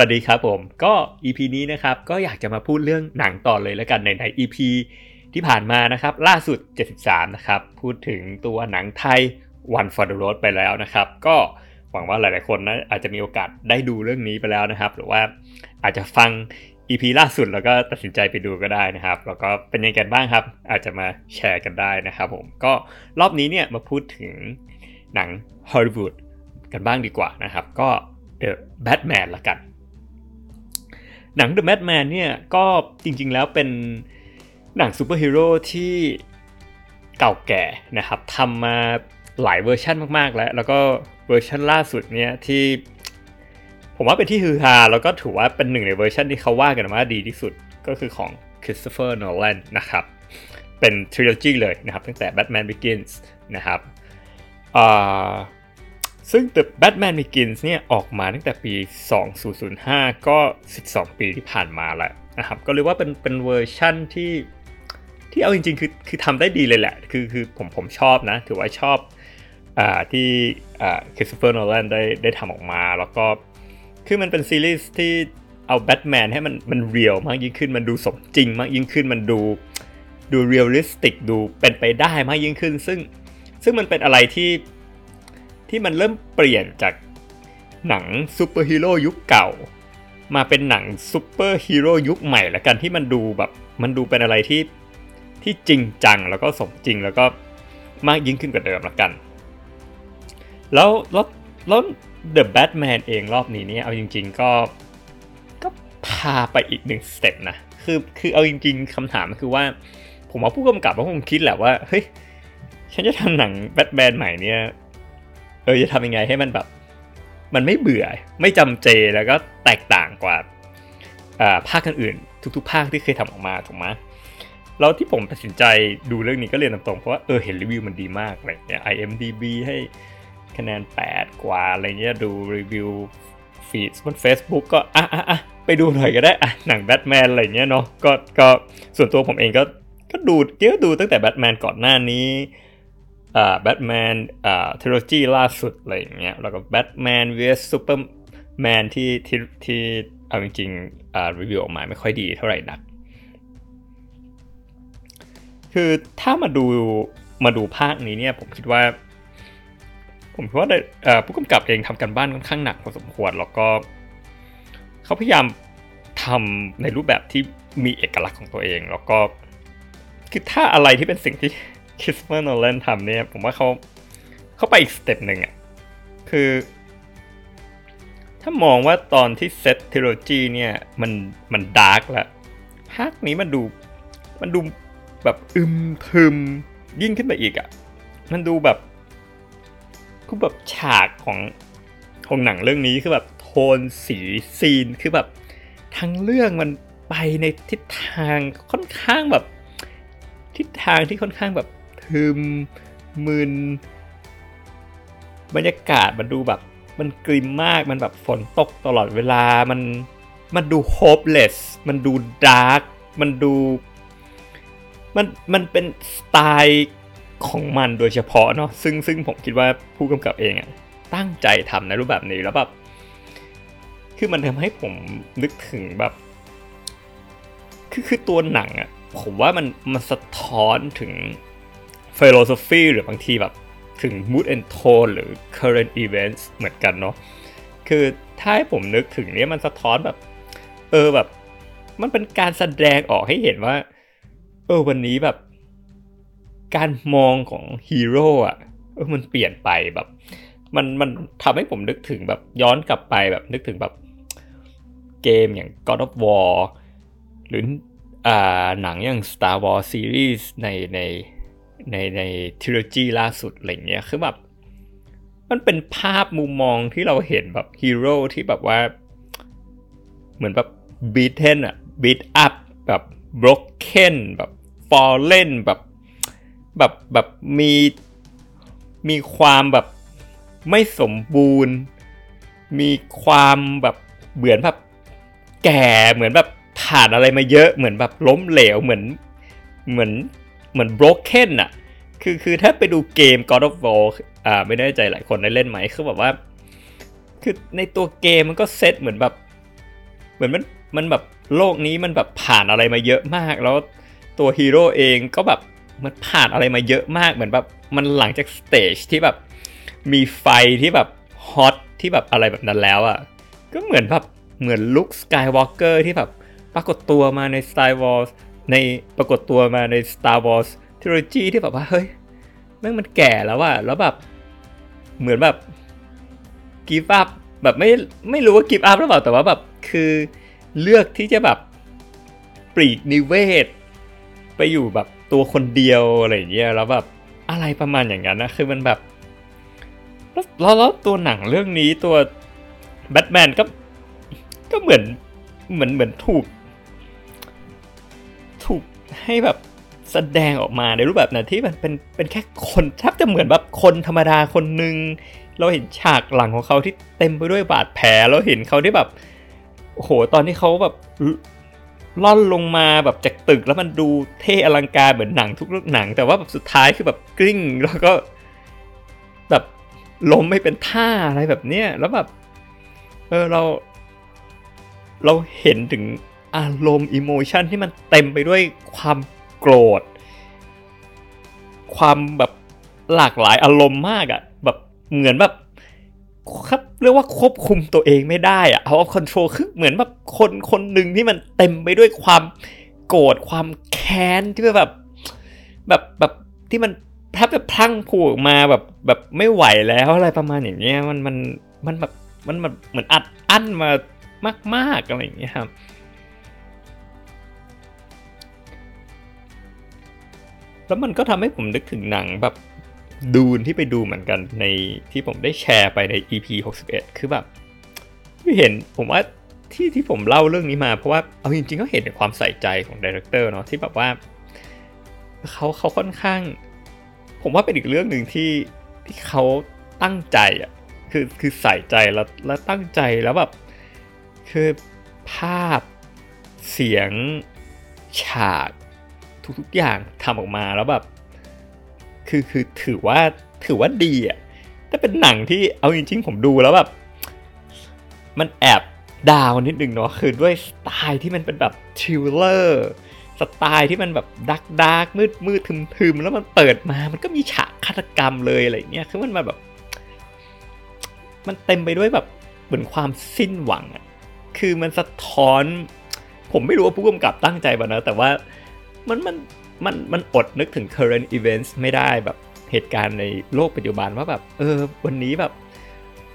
วัสดีครับผม ก็ EP นี้นะครับก็อยากจะมาพูดเรื่องหนังต่อเลยแล้วกันในใน EP ที่ผ่านมานะครับล่าสุด 73 นะครับ พูดถึงตัวหนังไทย One for the Road ไปแล้วนะครับ ก็หวังว่าหลายๆคนนะอาจจะมีโอกาสได้ดูเรื่องนี้ไปแล้วนะครับ หรือว่าอาจจะฟัง EP ล่าสุดแล้วก็ตัดสินใจไปดูก็ได้นะครับ แล้วก็เป็นยังไงกันบ้างครับ อาจจะมาแชร์กันได้นะครับผมก็รอบนี้เนี่ยมาพูดถึงหนังฮอลลีวูดกันบ้างดีกว่านะครับ ก็ The Batman ละกัน หนัง The Batman เนี่ยก็จริงๆแล้วเป็นหนังซูเปอร์ฮีโร่ที่เก่าแก่นะครับทำมาหลายเวอร์ชันมากๆแล้ว แล้วก็เวอร์ชันล่าสุดเนี่ยที่ผมว่าเป็นที่ฮือฮาแล้วก็ถือว่าเป็นหนึ่งในเวอร์ชันที่เขาว่ากันว่าดีที่สุดก็คือของ Christopher Nolan นะครับ เป็น trilogy เลยนะครับ ตั้งแต่ Batman Begins นะครับอ่า ซึ่ง The Batman Begins เนี่ยออกมาตั้งแต่ปี 2005 ก็ 12 ปีที่ผ่านมาแล้วนะครับก็เรียกว่าเป็นเป็นเวอร์ชั่นที่ที่เอาจริงๆ คือคือทำได้ดีเลยแหละ คือคือผมผมชอบนะ ถือว่าชอบอ่าที่อ่า Christopher Nolan ได้ได้ทำออกมา แล้วก็คือมันเป็นซีรีส์ที่เอาแบทแมนให้มันมัน real มากยิ่งขึ้นมันดูสมจริงมากยิ่งขึ้นมันดูดู realistic ดูเป็นไปได้มากยิ่งขึ้น ซึ่งซึ่งมันเป็นอะไรที่ ที่มันเริ่มเปลี่ยนจากหนังซูเปอร์ฮีโร่ยุคเก่า มาเป็นหนังซูเปอร์ฮีโร่ยุคใหม่ละกันที่มันดูแบบมันดูเป็นอะไรที่ที่จริงจังแล้วก็สมจริงแล้วก็มากยิ่งขึ้นกว่าเดิมละกัน แล้วแล้วแล้ว The Batman เองรอบนี้เนี่ยเอาจริง ๆ ก็ก็พาไปอีกหนึ่งสเต็ปนะคือคือเอาจริง ๆคำถามคือว่า ผมว่าผู้กำกับก็คงคิดแหละว่าเฮ้ยฉันจะทำหนังแบทแมนใหม่เนี่ย เออจะทำยังไงให้มันแบบ มันไม่เบื่อ ไม่จำเจแล้วก็แตกต่างกว่าภาคอื่นๆทุก ๆ ภาคที่เคยทำออกมาถูกไหมแล้วที่ผมตัดสินใจดูเรื่องนี้ก็เรียนตรงเพราะว่าเออเห็นรีวิวมันดีมากอะไรเงี้ย IMDB ให้คะแนน 8 กว่าอะไรเงี้ยดูรีวิว feed บน Facebook ก็อะอะอะไปดูหน่อยก็ได้อะหนังแบทแมนอะไรเงี้ยเนาะก็ก็ส่วนตัวผมเองก็ก็ดูเยอะดูตั้งแต่แบทแมนก่อนหน้านี้ แบทแมนอ่า trilogy ล่าสุดอะไรอย่างเงี้ยแล้วก็แบทแมน vs ซูเปอร์แมนที่ที่ที่เอาจริงๆอ่ารีวิวออกมาไม่ค่อยดีเท่าไหร่นัก คือถ้ามาดูมาดูภาคนี้เนี่ยผมคิดว่า ผมคิดว่าเอ่อผู้กำกับเองทำการบ้านค่อนข้างหนักพอสมควร แล้วก็เขาพยายามทำในรูปแบบที่มีเอกลักษณ์ของตัวเอง แล้วก็คือถ้าอะไรที่เป็นสิ่งที่ คริสเ o อร์โนแลนทำเนี่ย ผมว่าเขาเขาไปอีก step หนึ่งอะคือ ถ้ามองว่าตอนที่เซต trilogy เนี่ย มันมันดาร์กแล้วภาคนี้มันดู มันดูแบบอึมทึมยิ่งขึ้นไปอีกอะมันดูแบบคือแบบฉากของของหนังเรื่องนี้คือแบบโทนสีซีนคือแบบทั้งเรื่องมันไปในทิศทางค่อนข้างแบบ ทิศทางที่ค่อนข้างแบบ ทึมมึนบรรยากาศมันดูแบบ มันกริมมากมันแบบฝนตกตลอดเวลามันมันดู hopeless มันดู dark มันดูมันมันเป็นสไตล์ของมันโดยเฉพาะเนาะซึ่งซึ่งผมคิดว่าผู้กำกับเองอะตั้งใจทำในรูปแบบนี้แล้วแบบคือมันทำให้ผมนึกถึงแบบคือคือตัวหนังอะผมว่ามันมันสะท้อนถึง philosophy หรือบางทีแบบถึง mood and tone หรือ current events เหมือนกันเนาะคือถ้าให้ผมนึกถึงเนี้ยมันสะท้อนแบบ เออแบบ มันเป็นการแสดงออกให้เห็นว่า เออวันนี้แบบ การมองของฮีโร่อะเออมันเปลี่ยนไปแบบ มันมันทำให้ผมนึกถึงแบบย้อนกลับไปแบบนึกถึงแบบเกมอย่าง God of War หรืออ่าหนังอย่าง Star Wars Series ในใน ในใน trilogy ล่าสุดอะไรเงี้ยคือแบบมันเป็นภาพมุมมองที่เราเห็นแบบฮีโร่ที่แบบว่า เหมือนแบบ beaten อะ beat up แบบ broken แบบ fallen แบบแบบแบบมีมีความแบบไม่สมบูรณ์ มีความแบบเหมือนแบบแก่เหมือนแบบผ่านอะไรมาเยอะเหมือนแบบล้มเหลวเหมือนเหมือน เหมือน broken อะคือคือถ้าไปดูเกม God of War อ่าไม่แน่ใจหลายคนได้เล่นไหมคือแบบว่า คือในตัวเกมมันก็เซตเหมือนแบบ เหมือนมันมันแบบโลกนี้มันแบบผ่านอะไรมาเยอะมาก แล้วตัวฮีโร่เองก็แบบมันผ่านอะไรมาเยอะมากเหมือนแบบมันหลังจาก stage ที่แบบมีไฟที่แบบ hot ที่แบบอะไรแบบนั้นแล้วอะ่ะก็เหมือนแบบเหมือน Luke Skywalker ที่แบบปรากฏตัวมาใน Star Wars ในปรากฏตัวมาใน Star Wars Trilogy ที่แบบว่าเฮ้ยแม่งมันแก่แล้วอะแล้วแบบเหมือนแบบ give up แบบไม่ไม่รู้ว่า give up หรือเปล่าแต่ว่าแบบคือเลือกที่จะแบบปลีกนิเวศ ไปอยู่แบบตัวคนเดียวอะไรอย่างเงี้ยแล้วแบบอะไรประมาณอย่างนั้นนะคือมันแบบแล้วแล้วตัวหนังเรื่องนี้ตัวแบทแมนก็ก็เหมือนเหมือนเหมือนถูก ให้แบบแสดงออกมาในรูปแบบนั้นที่มันเป็นเป็นแค่คนแทบจะเหมือนแบบคนธรรมดาคนหนึ่งเราเห็นฉากหลังของเขาที่เต็มไปด้วยบาดแผลเราเห็นเขาที่แบบโอ้โหตอนที่เขาแบบล่อนลงมาแบบจากตึกแล้วมันดูเท่อลังการเหมือนหนังทุกเรื่องหนัง แต่ว่าแบบสุดท้ายคือแบบกลิ้งแล้วก็ แบบล้มไม่เป็นท่าอะไรแบบเนี้ยแล้วแบบเออเรา เราเห็นถึง อารมณ์อิโมชันที่มันเต็มไปด้วยความโกรธ ความแบบหลากหลายอารมณ์มากอะ่ะแบบเหมือนแบบครับเรียกว่าควบคุมตัวเองไม่ได้อะเอาคอนโทรลคือเหมือนแบบคนคนหนึ่งที่มันเต็มไปด้วยความโกรธความแค้นที่แบบแบบแบบที่มันแทบจะพลั้งผูกมาแบบแบบไม่ไหวแล้วอะไรประมาณอย่างเงี้ยมันมันมันแบบมันแบบเหมือนอัดอั้นมามากๆอะไรอย่างเงี้ยครับ แล้วมันก็ทำให้ผมนึกถึงหนังแบบดูนที่ไปดูเหมือนกันในที่ผมได้แชร์ไปใน EP 61 คือแบบไม่เห็นผมว่าที่ที่ผมเล่าเรื่องนี้มาเพราะว่าเอาจริงๆก็เห็นในความใส่ใจของดีเรคเตอร์เนาะที่แบบว่าเขาเขาค่อนข้าง ผมว่าเป็นอีกเรื่องหนึ่งที่ที่เขาตั้งใจอะคือคือใส่ใจแล้วแล้วตั้งใจแล้วแบบคือภาพเสียงฉาก ทุกๆอย่างทำออกมาแล้วแบบ คือคือถือว่าถือว่าดีอะถ้าเป็นหนังที่เอาจริงๆผมดูแล้วแบบ มันแอบ down นิดนึงเนาะคือด้วยสไตล์ที่มันเป็นแบบ thriller สไตล์ที่มันแบบ dark dark มืดมืดทึมทึมแล้วมันเปิดมา มันก็มีฉากฆาตกรรมเลยอะไรเงี้ยคือมันมาแบบ มันเต็มไปด้วยแบบเหมือนความสิ้นหวังอะคือมันสะท้อน ผมไม่รู้ว่าผู้กำกับตั้งใจป่ะนะ แต่ว่า มันมันมันมันอดนึกถึง current events ไม่ได้แบบเหตุการณ์ในโลกปัจจุบันว่าแบบ เออ วันนี้แบบ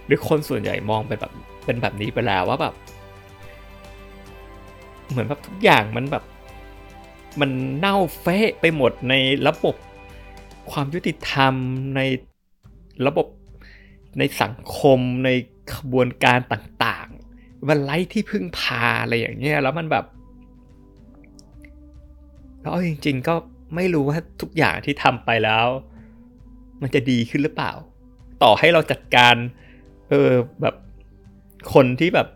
หรือคนส่วนใหญ่มองเป็นแบบเป็นแบบนี้ไปแล้วว่าแบบ เหมือนแบบทุกอย่างมันแบบ มันเน่าเฟะไปหมดในระบบความยุติธรรมในระบบในสังคมในขบวนการต่างๆ มันไร้ที่พึ่งพาอะไรอย่างเงี้ยแล้วมันแบบ แล้วจริง ๆ ก็ไม่รู้ว่าทุกอย่างที่ทำไปแล้ว มันจะดีขึ้นหรือเปล่า ต่อให้เราจัดการเออแบบคนที่แบบ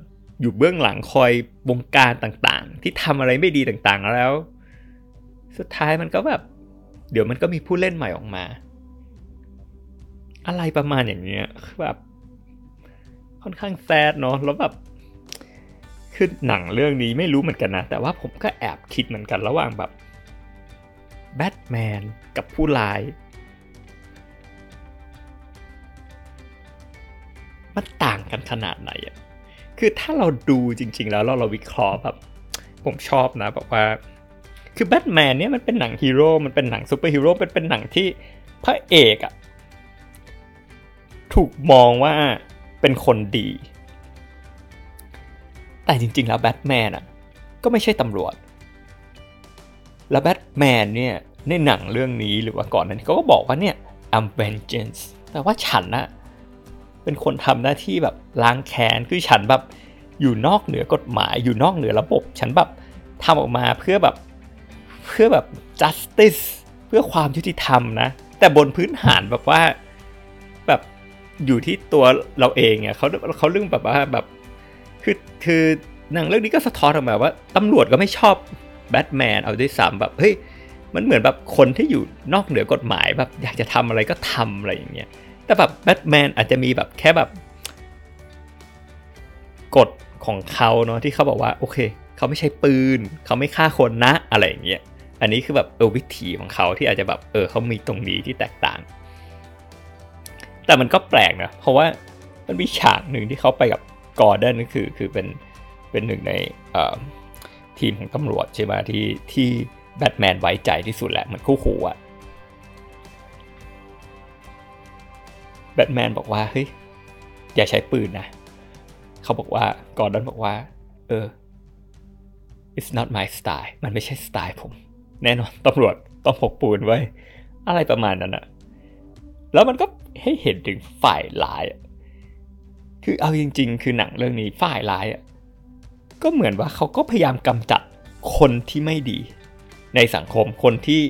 อยู่เบื้องหลังคอยวงการต่างๆ ที่ทำอะไรไม่ดีต่างๆแล้ว สุดท้ายมันก็แบบ เดี๋ยวมันก็มีผู้เล่นใหม่ออกมา อะไรประมาณอย่างเงี้ยแบบ ค่อนข้างแซดเนาะแล้วแบบคือหนังเรื่องนี้ไม่รู้เหมือนกันนะ แต่ว่าผมก็แอบคิดเหมือนกันระหว่างแบบ แบทแมนกับผู้ร้าย มันต่างกันขนาดไหนอะคือถ้าเราดูจริง ๆ แล้วเราเราวิเคราะห์แบบผมชอบนะแบบว่า คือแบทแมนเนี่ยมันเป็นหนังฮีโร่ มันเป็นหนังซูเปอร์ฮีโร่เป็นเป็นหนังที่พระเอกอะถูกมองว่าเป็นคนดี แต่จริง ๆ แล้วแบทแมนอะก็ไม่ใช่ตำรวจ แล้วแบทแมนเนี่ยในหนังเรื่องนี้หรือว่าก่อนนั้นเขาก็บอกว่าเนี่ย I'm vengeance แต่ว่าฉันอะเป็นคนทำหน้าที่แบบล้างแค้นคือฉันแบบอยู่นอกเหนือกฎหมายอยู่นอกเหนือระบบ ฉันแบบทำออกมาเพื่อแบบเพื่อแบบ justice เพื่อความยุติธรรมนะ แต่บนพื้นฐานแบบว่าแบบอยู่ที่ตัวเราเองเนี่ยเขาเขาเรื่องแบบว่าแบบคือคือหนังเรื่องนี้ก็สะท้อนออกมาว่าตำรวจก็ไม่ชอบ แบทแมนเอาด้วยซ้ำแบบเฮ้ยมันเหมือนแบบคนที่อยู่นอกเหนือกฎหมายแบบอยากจะทำอะไรก็ทำอะไรอย่างเงี้ยแต่แบบแบทแมนอาจจะมีแบบแค่แบบกฎของเขาเนาะที่เขาบอกว่าโอเค เขาไม่ใช่ปืน เขาไม่ฆ่าคนนะอะไรอย่างเงี้ยอันนี้คือแบบเออวิถีของเขาที่อาจจะแบบเออเขามีตรงนี้ที่แตกต่าง แต่มันก็แปลกนะเพราะว่ามันมีฉากหนึ่งที่เขาไปกับกอร์เดนก็คือคือเป็นเป็นหนึ่งใน ทีมของตำรวจใช่ไหมที่ที่แบทแมนไว้ใจที่สุดแหละเหมือนคู่หูอะแบทแมนบอกว่าเฮ้ยอย่าใช้ปืนนะเขาบอกว่าก่อร์ดอนบอกว่า เออ it's not my style มันไม่ใช่สไตล์ผม แน่นอนตำรวจต้องพกปืนไว้ อะไรประมาณนั้นอะแล้วมันก็ให้เห็นถึงฝ่ายร้าย คือเอาจริง ๆ คือหนังเรื่องนี้ฝ่ายร้ายอะ ก็เหมือนว่าเขาก็พยายามกำจัดคนที่ไม่ดี ในสังคมคนที่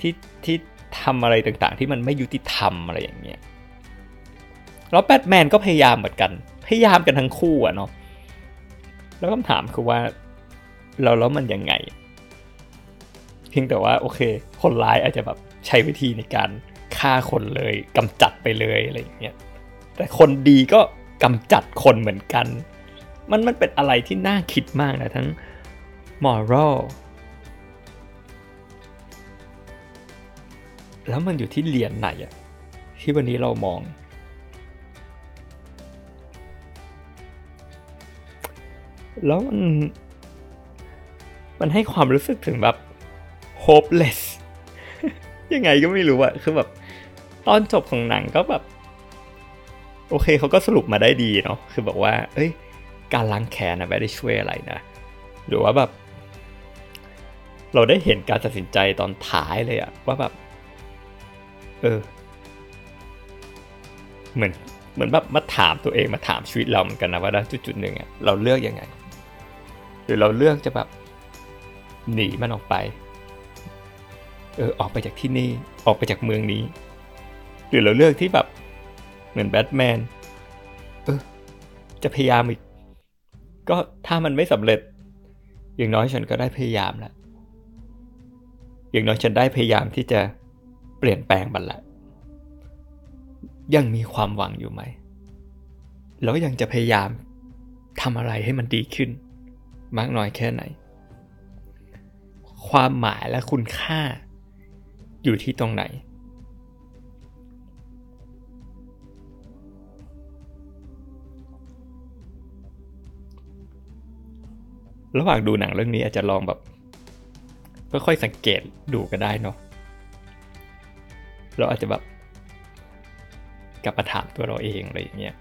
ที่ที่ทำอะไรต่างๆ ที่มันไม่ยุติธรรมอะไรอย่างเงี้ยแล้วแบทแมนก็พยายามเหมือนกัน พยายามกันทั้งคู่อะเนาะแล้วคำถามคือว่าเราแล้วมันยังไง เพียงแต่ว่าโอเค คนร้ายอาจจะแบบใช้วิธีในการฆ่าคนเลยกำจัดไปเลยอะไรอย่างเงี้ยแต่คนดีก็กำจัดคนเหมือนกัน มันมันเป็นอะไรที่น่าคิดมากนะทั้ง moral แล้วมันอยู่ที่เหรียญไหนอะที่วันนี้เรามอง แล้วมันมันให้ความรู้สึกถึงแบบ hopeless ยังไงก็ไม่รู้อะคือแบบ ตอนจบของหนังก็แบบ โอเคเขาก็สรุปมาได้ดีเนาะคือบอกว่า เอ้ย การล้างแค้นนะไม่ได้ช่วยอะไรนะ หรือว่าแบบ เราได้เห็นการตัดสินใจตอนท้ายเลยอะว่าแบบ เออ เหมือนเหมือนแบบมาถามตัวเองมาถามชีวิตเราเหมือนกันนะว่าจุดจุดหนึ่งอะเราเลือกยังไง หรือเราเลือกจะแบบ หนีมันออกไป เออออกไปจากที่นี่ออกไปจากเมืองนี้ หรือเราเลือกที่แบบ เหมือนแบทแมนเออจะพยายามอีก ก็ถ้ามันไม่สำเร็จ อย่างน้อยฉันก็ได้พยายามแล้วอย่างน้อยฉันได้พยายามที่จะเปลี่ยนแปลงมันละยังมีความหวังอยู่ไหม แล้วยังจะพยายามทำอะไรให้มันดีขึ้น มากน้อยแค่ไหน ความหมายและคุณค่าอยู่ที่ตรงไหน ระหว่างดูหนังเรื่องนี้อาจจะลองแบบค่อยๆสังเกตดูก็ได้เนาะเราอาจจะแบบกลับมาถามตัวเราเองอะไรอย่างเงี้ย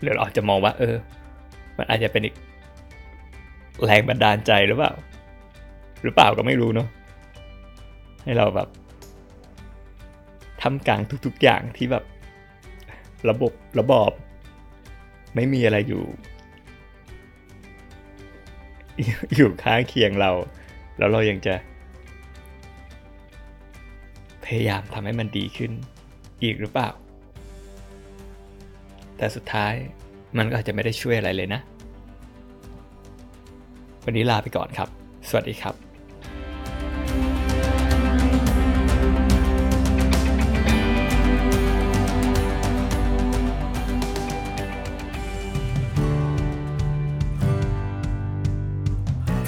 หรือเราอาจจะมองว่า เออ มันอาจจะเป็นอีกแรงบันดาลใจหรือเปล่า หรือเปล่าก็ไม่รู้เนาะให้เราแบบทำกลางทุกๆอย่างที่แบบ ระบบระบอบ ไม่มีอะไรอยู่ อยู่ข้างเคียงเรา แล้วเรายังจะ พยายามทำให้มันดีขึ้นอีกหรือเปล่า แต่สุดท้ายมันก็อาจจะไม่ได้ช่วยอะไรเลยนะ วันนี้ลาไปก่อนครับ สวัสดีครับ